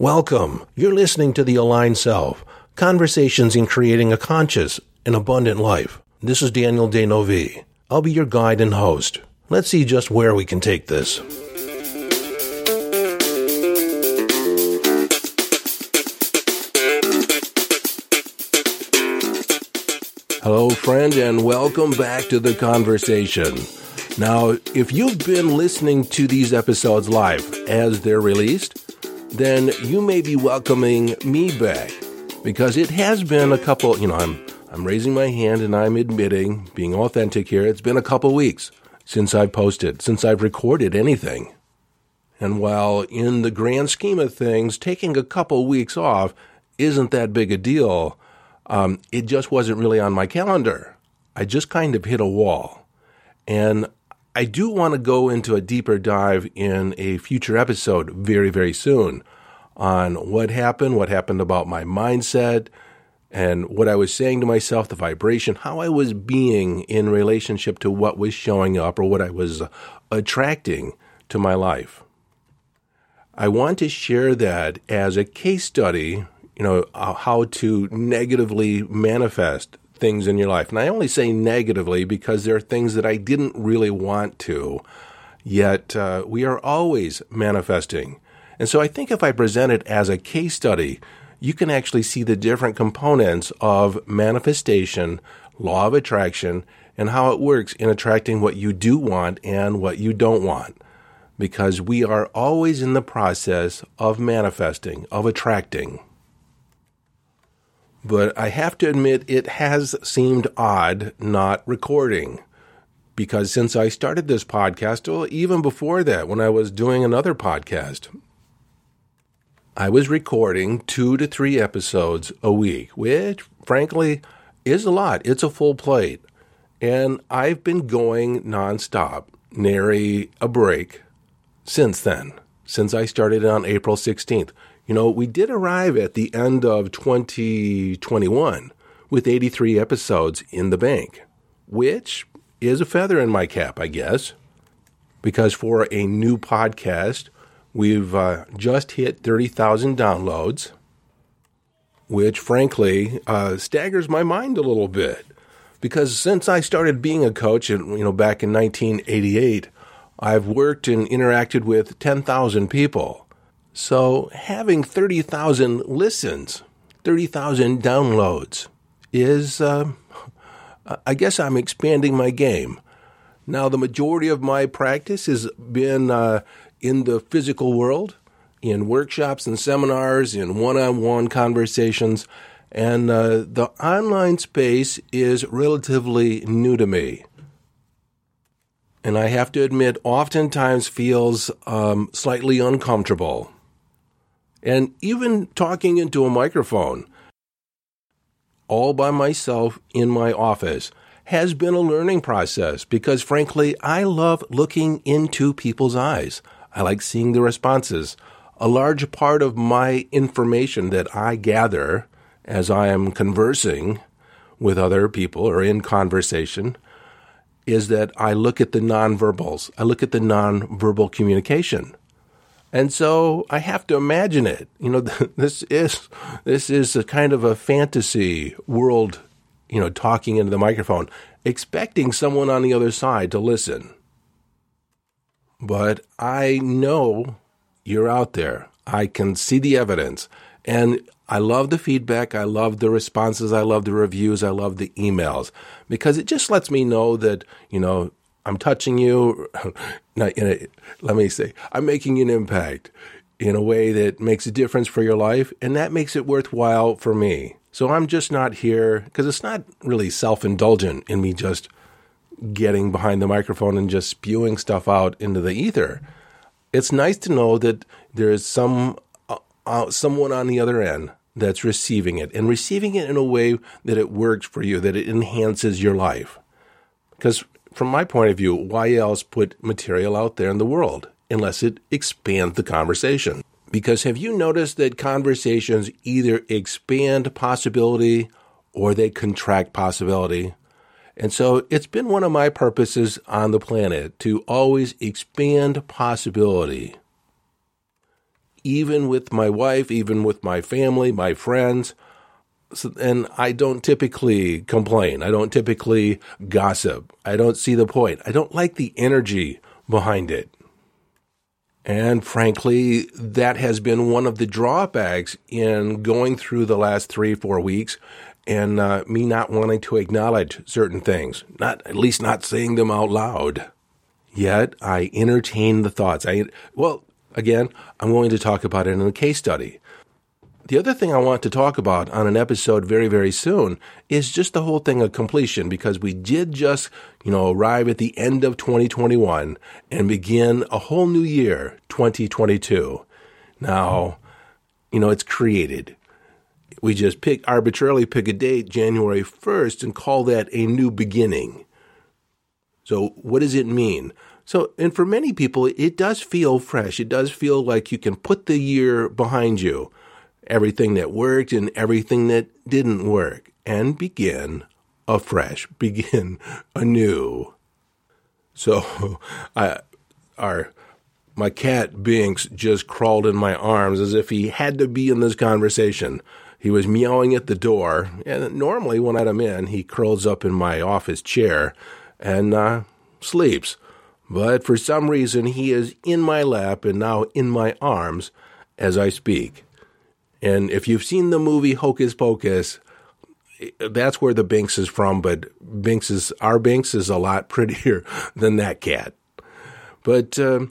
Welcome. You're listening to The Aligned Self Conversations in Creating a Conscious and Abundant Life. This is Daniel D'Neuville. I'll be your guide and host. Let's see just where we can take this. Hello, friend, and welcome back to the conversation. Now, if you've been listening to these episodes live as they're released, then you may be welcoming me back because it has been a couple, you know, I'm I'm raising my hand and I'm admitting, being authentic here, it's been a couple weeks since I've posted, since I've recorded anything. And while in the grand scheme of things, taking a couple weeks off isn't that big a deal, um, it just wasn't really on my calendar. I just kind of hit a wall. And I do want to go into a deeper dive in a future episode very, very soon on what happened, what happened about my mindset, and what I was saying to myself, the vibration, how I was being in relationship to what was showing up or what I was attracting to my life. I want to share that as a case study, you know, uh, how to negatively manifest things in your life. And I only say negatively because there are things that I didn't really want to, yet uh, we are always manifesting. And so I think if I present it as a case study, you can actually see the different components of manifestation, law of attraction, and how it works in attracting what you do want and what you don't want. Because we are always in the process of manifesting, of attracting. But I have to admit, it has seemed odd not recording. Because since I started this podcast, well, even before that, when I was doing another podcast, I was recording two to three episodes a week, which frankly is a lot. It's a full plate. And I've been going nonstop, nary a break, since then, since I started on April 16th. You know, we did arrive at the end of 2021 with 83 episodes in the bank, which is a feather in my cap, I guess, because for a new podcast, we've uh, just hit 30,000 downloads, which frankly uh, staggers my mind a little bit. Because since I started being a coach, you know, back in 1988, I've worked and interacted with 10,000 people. So having 30,000 listens, 30,000 downloads is, uh, I guess I'm expanding my game. Now, the majority of my practice has been uh, in the physical world, in workshops and seminars, in one on one conversations, and uh, the online space is relatively new to me. And I have to admit, oftentimes feels um, slightly uncomfortable and even talking into a microphone all by myself in my office has been a learning process because frankly, I love looking into people's eyes. I like seeing the responses. A large part of my information that I gather as I am conversing with other people or in conversation is that I look at the nonverbals. I look at the nonverbal communication. And so I have to imagine it. You know, this is this is a kind of a fantasy world, you know, talking into the microphone, expecting someone on the other side to listen. But I know you're out there. I can see the evidence. And I love the feedback. I love the responses. I love the reviews. I love the emails because it just lets me know that, you know, I'm touching you. Not in a, let me say, I'm making an impact in a way that makes a difference for your life, and that makes it worthwhile for me. So I'm just not here because it's not really self indulgent in me just getting behind the microphone and just spewing stuff out into the ether. It's nice to know that there is some uh, uh, someone on the other end that's receiving it and receiving it in a way that it works for you, that it enhances your life. Because from my point of view, why else put material out there in the world unless it expands the conversation? Because have you noticed that conversations either expand possibility or they contract possibility? And so it's been one of my purposes on the planet to always expand possibility. even with my wife, even with my family, my friends. So, and I don't typically complain. I don't typically gossip. I don't see the point. I don't like the energy behind it. And frankly, that has been one of the drawbacks in going through the last three, four weeks and uh, me not wanting to acknowledge certain things, not at least not saying them out loud. Yet I entertain the thoughts. I well, again, I'm going to talk about it in a case study. The other thing I want to talk about on an episode very, very soon is just the whole thing of completion because we did just, you know, arrive at the end of 2021 and begin a whole new year, 2022. Now, you know, it's created. We just pick arbitrarily pick a date, January 1st, and call that a new beginning. So, what does it mean? So, and for many people, it does feel fresh. It does feel like you can put the year behind you everything that worked and everything that didn't work and begin afresh, begin anew. So, I, our, my cat Binks just crawled in my arms as if he had to be in this conversation. He was meowing at the door, and normally when I let him in, he curls up in my office chair and uh, sleeps. But for some reason, he is in my lap and now in my arms as I speak. And if you've seen the movie Hocus Pocus, that's where the Binks is from, but Binks is, our Binks is a lot prettier than that cat. But uh,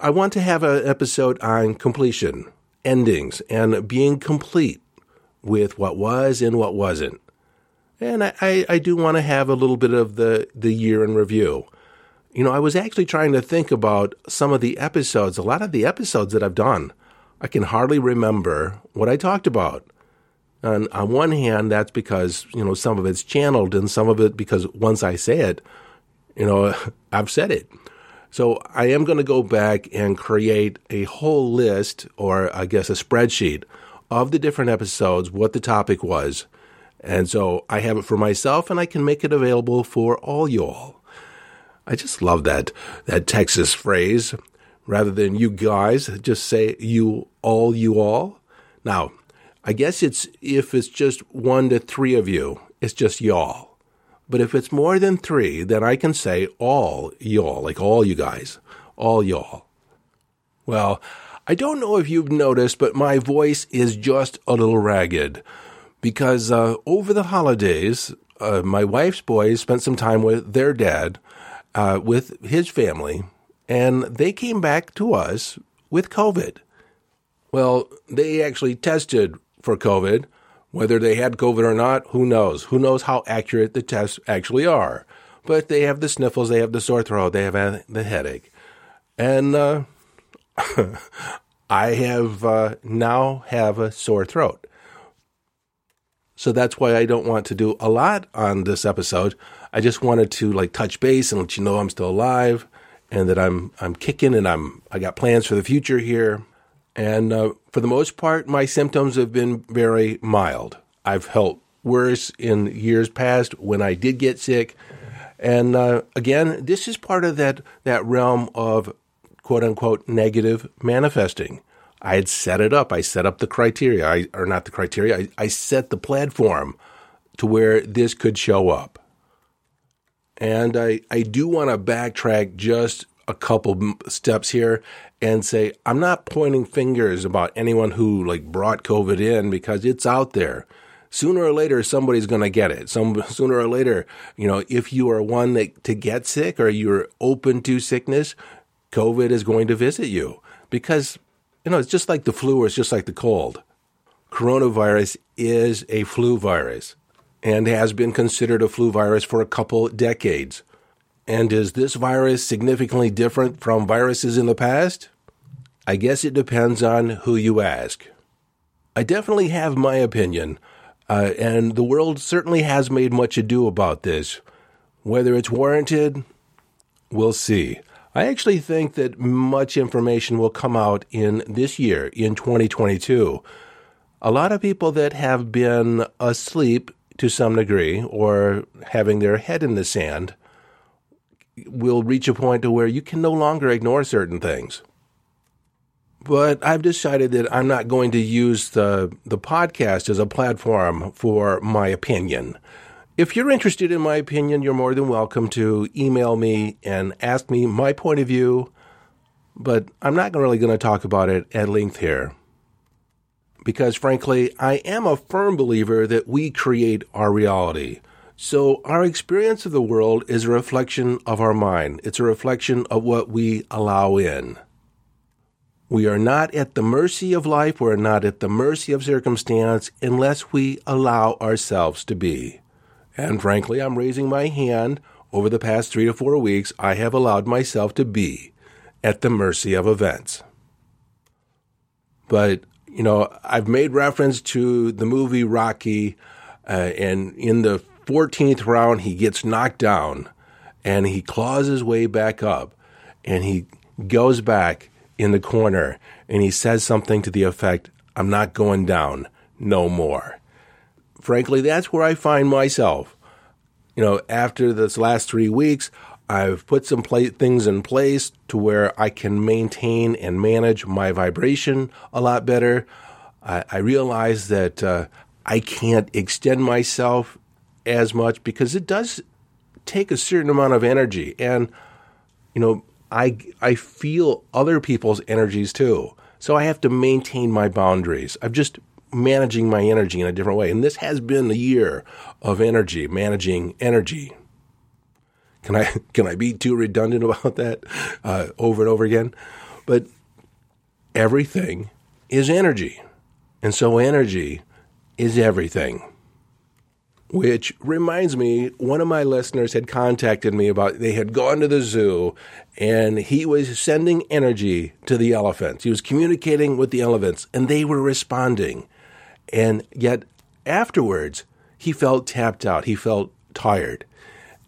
I want to have an episode on completion, endings, and being complete with what was and what wasn't. And I, I, I do want to have a little bit of the, the year in review. You know, I was actually trying to think about some of the episodes, a lot of the episodes that I've done. I can hardly remember what I talked about. And on one hand, that's because, you know, some of it's channeled and some of it because once I say it, you know, I've said it. So I am going to go back and create a whole list or I guess a spreadsheet of the different episodes, what the topic was. And so I have it for myself and I can make it available for all y'all. I just love that, that Texas phrase rather than you guys, just say you all, you all. Now, I guess it's if it's just one to three of you, it's just y'all. But if it's more than three, then I can say all y'all, like all you guys, all y'all. Well, I don't know if you've noticed, but my voice is just a little ragged because uh, over the holidays, uh, my wife's boys spent some time with their dad, uh, with his family, and they came back to us with COVID. Well, they actually tested for COVID. Whether they had COVID or not, who knows? Who knows how accurate the tests actually are? But they have the sniffles, they have the sore throat, they have the headache. And uh, I have uh, now have a sore throat. So that's why I don't want to do a lot on this episode. I just wanted to like touch base and let you know I'm still alive and that I'm I'm kicking and I'm I got plans for the future here. And uh, for the most part, my symptoms have been very mild. I've felt worse in years past when I did get sick. And uh, again, this is part of that that realm of quote unquote negative manifesting. I had set it up. I set up the criteria, I, or not the criteria. I, I set the platform to where this could show up. And I, I do want to backtrack just a couple steps here and say I'm not pointing fingers about anyone who like brought COVID in because it's out there. Sooner or later, somebody's going to get it. Some sooner or later, you know, if you are one that to get sick or you're open to sickness, COVID is going to visit you because you know it's just like the flu or it's just like the cold. Coronavirus is a flu virus and has been considered a flu virus for a couple decades. And is this virus significantly different from viruses in the past? I guess it depends on who you ask. I definitely have my opinion, uh, and the world certainly has made much ado about this. Whether it's warranted, we'll see. I actually think that much information will come out in this year, in 2022. A lot of people that have been asleep to some degree or having their head in the sand will reach a point to where you can no longer ignore certain things. but I've decided that I'm not going to use the the podcast as a platform for my opinion. If you're interested in my opinion, you're more than welcome to email me and ask me my point of view, but I'm not really going to talk about it at length here. Because frankly, I am a firm believer that we create our reality. So our experience of the world is a reflection of our mind. It's a reflection of what we allow in. We are not at the mercy of life. We're not at the mercy of circumstance unless we allow ourselves to be. And frankly, I'm raising my hand. Over the past three to four weeks, I have allowed myself to be at the mercy of events. But, you know, I've made reference to the movie Rocky, uh, and in the 14th round, he gets knocked down and he claws his way back up and he goes back in the corner and he says something to the effect, I'm not going down no more. Frankly, that's where I find myself. You know, after this last three weeks, I've put some things in place to where I can maintain and manage my vibration a lot better. I, I realize that uh, I can't extend myself as much because it does take a certain amount of energy. And, you know, I, I feel other people's energies too. So I have to maintain my boundaries. I'm just managing my energy in a different way. And this has been a year of energy, managing energy. Can I can I be too redundant about that uh, over and over again? But everything is energy, and so energy is everything. Which reminds me, one of my listeners had contacted me about they had gone to the zoo and he was sending energy to the elephants. He was communicating with the elephants and they were responding. And yet afterwards, he felt tapped out. He felt tired.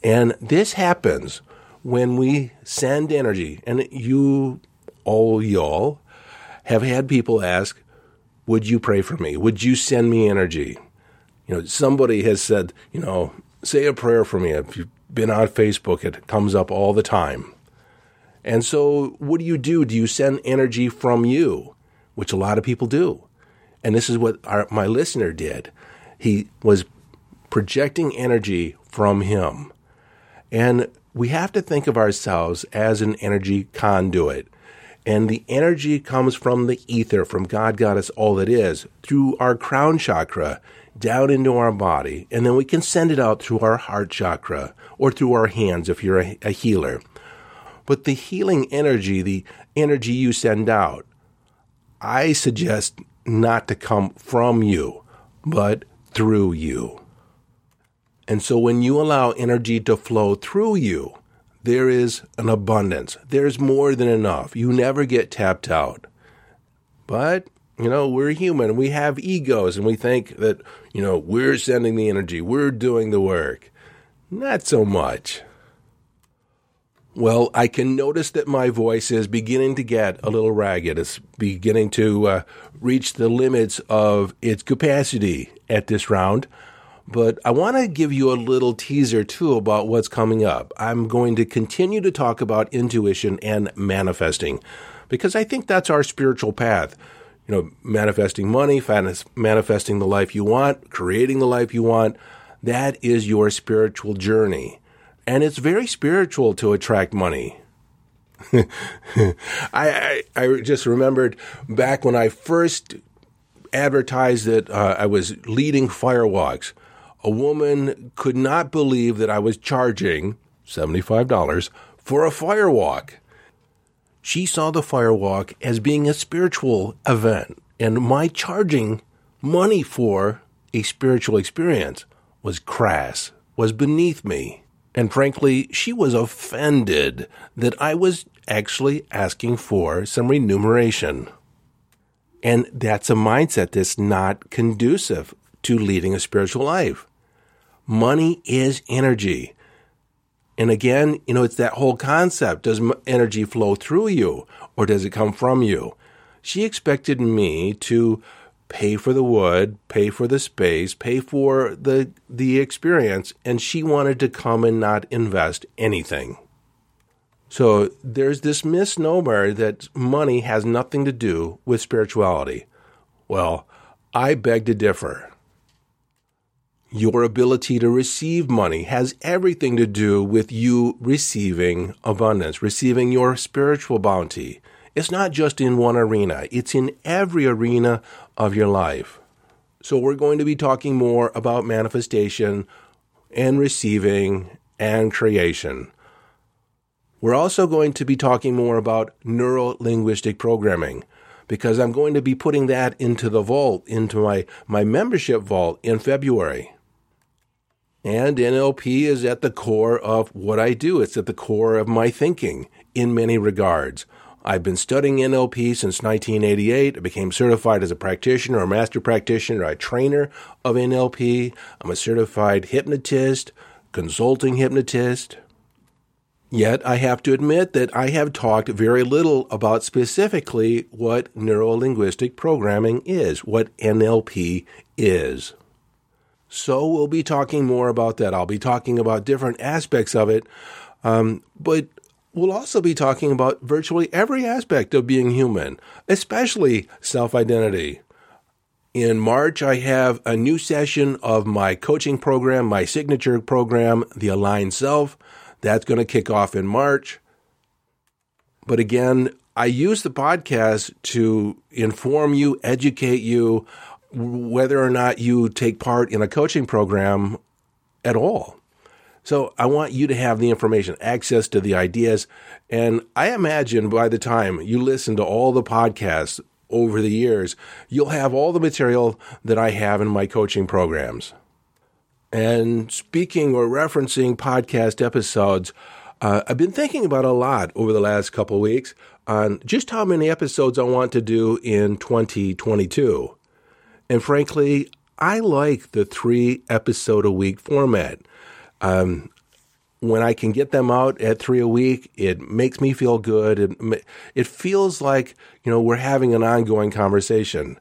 And this happens when we send energy. And you, all y'all, have had people ask, Would you pray for me? Would you send me energy? You know, somebody has said, you know, say a prayer for me. If you've been on Facebook, it comes up all the time. And so, what do you do? Do you send energy from you, which a lot of people do? And this is what our, my listener did. He was projecting energy from him. And we have to think of ourselves as an energy conduit. And the energy comes from the ether, from God, God is all that is, through our crown chakra down into our body, and then we can send it out through our heart chakra or through our hands if you're a, a healer. But the healing energy, the energy you send out, I suggest not to come from you, but through you. And so when you allow energy to flow through you, there is an abundance. There's more than enough. You never get tapped out. But you know, we're human. We have egos and we think that, you know, we're sending the energy, we're doing the work. Not so much. Well, I can notice that my voice is beginning to get a little ragged. It's beginning to uh, reach the limits of its capacity at this round. But I want to give you a little teaser too about what's coming up. I'm going to continue to talk about intuition and manifesting because I think that's our spiritual path you know, manifesting money, manifesting the life you want, creating the life you want. That is your spiritual journey. And it's very spiritual to attract money. I, I, I, just remembered back when I first advertised that uh, I was leading firewalks, a woman could not believe that I was charging $75 for a firewalk she saw the firewalk as being a spiritual event, and my charging money for a spiritual experience was crass, was beneath me. And frankly, she was offended that I was actually asking for some remuneration. And that's a mindset that's not conducive to leading a spiritual life. Money is energy. And again, you know, it's that whole concept. Does energy flow through you or does it come from you? She expected me to pay for the wood, pay for the space, pay for the the experience, and she wanted to come and not invest anything. So there's this misnomer that money has nothing to do with spirituality. Well, I beg to differ. Your ability to receive money has everything to do with you receiving abundance, receiving your spiritual bounty. It's not just in one arena, it's in every arena of your life. So, we're going to be talking more about manifestation and receiving and creation. We're also going to be talking more about neuro linguistic programming because I'm going to be putting that into the vault, into my, my membership vault in February. And NLP is at the core of what I do. It's at the core of my thinking in many regards. I've been studying NLP since 1988. I became certified as a practitioner, a master practitioner, a trainer of NLP. I'm a certified hypnotist, consulting hypnotist. Yet I have to admit that I have talked very little about specifically what neuro linguistic programming is, what NLP is. So we'll be talking more about that. I'll be talking about different aspects of it, um, but we'll also be talking about virtually every aspect of being human, especially self identity. In March, I have a new session of my coaching program, my signature program, The Aligned Self. That's going to kick off in March. But again, I use the podcast to inform you, educate you, whether or not you take part in a coaching program at all. So I want you to have the information, access to the ideas. And I imagine by the time you listen to all the podcasts over the years, you'll have all the material that I have in my coaching programs. And speaking or referencing podcast episodes, uh, I've been thinking about a lot over the last couple weeks on just how many episodes I want to do in 2022. And frankly, I like the three episode a week format. Um, when I can get them out at three a week, it makes me feel good. It, it feels like, you know, we're having an ongoing conversation.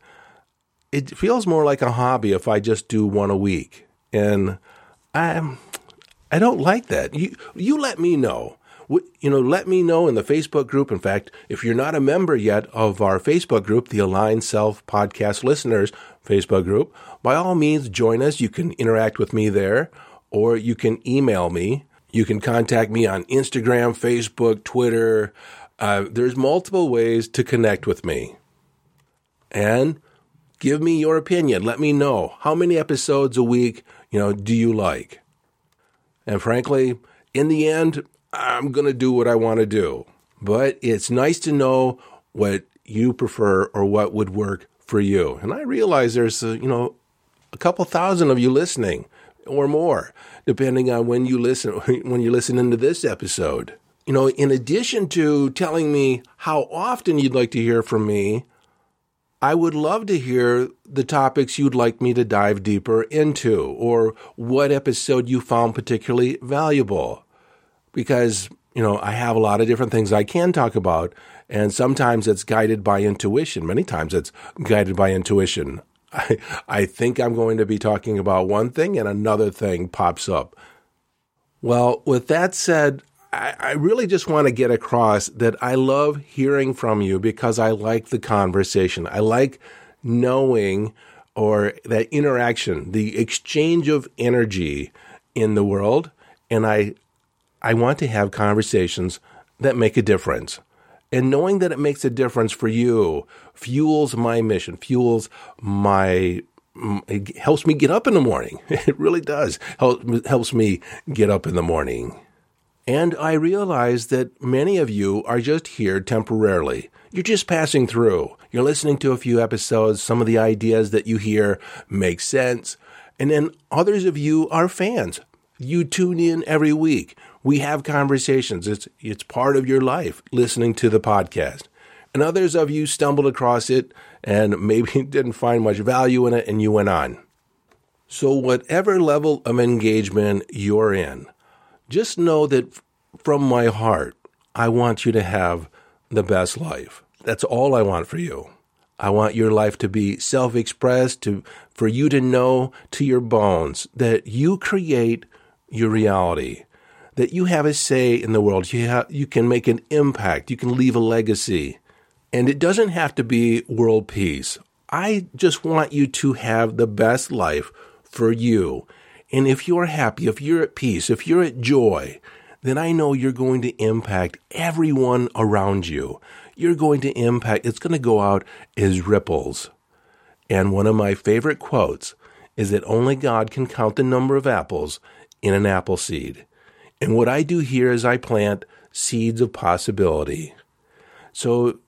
It feels more like a hobby if I just do one a week. And I, I don't like that. You, you let me know you know, let me know in the Facebook group. In fact, if you're not a member yet of our Facebook group, the Aligned Self Podcast Listeners Facebook group, by all means, join us. You can interact with me there, or you can email me. You can contact me on Instagram, Facebook, Twitter. Uh, there's multiple ways to connect with me. And give me your opinion. Let me know how many episodes a week, you know, do you like? And frankly, in the end, I'm going to do what I want to do. But it's nice to know what you prefer or what would work for you. And I realize there's, a, you know, a couple thousand of you listening or more, depending on when you listen, when you listen into this episode. You know, in addition to telling me how often you'd like to hear from me, I would love to hear the topics you'd like me to dive deeper into or what episode you found particularly valuable because, you know, I have a lot of different things I can talk about. And sometimes it's guided by intuition. Many times it's guided by intuition. I, I think I'm going to be talking about one thing and another thing pops up. Well, with that said, I, I really just want to get across that I love hearing from you because I like the conversation. I like knowing or that interaction, the exchange of energy in the world. And I, I want to have conversations that make a difference. And knowing that it makes a difference for you fuels my mission, fuels my, it helps me get up in the morning. It really does. Help, helps me get up in the morning. And I realize that many of you are just here temporarily. You're just passing through. You're listening to a few episodes. Some of the ideas that you hear make sense. And then others of you are fans. You tune in every week. We have conversations. It's, it's part of your life listening to the podcast. And others of you stumbled across it and maybe didn't find much value in it and you went on. So, whatever level of engagement you're in, just know that from my heart, I want you to have the best life. That's all I want for you. I want your life to be self-expressed, to for you to know to your bones that you create your reality that you have a say in the world. You, you can make an impact. You can leave a legacy. And it doesn't have to be world peace. I just want you to have the best life for you. And if you're happy, if you're at peace, if you're at joy, then I know you're going to impact everyone around you. You're going to impact, it's going to go out as ripples. And one of my favorite quotes is that only God can count the number of apples in an apple seed. And what I do here is I plant seeds of possibility. So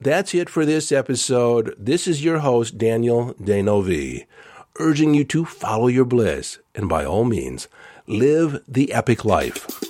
that's it for this episode. This is your host, Daniel D'Neuville, urging you to follow your bliss and by all means, live the epic life.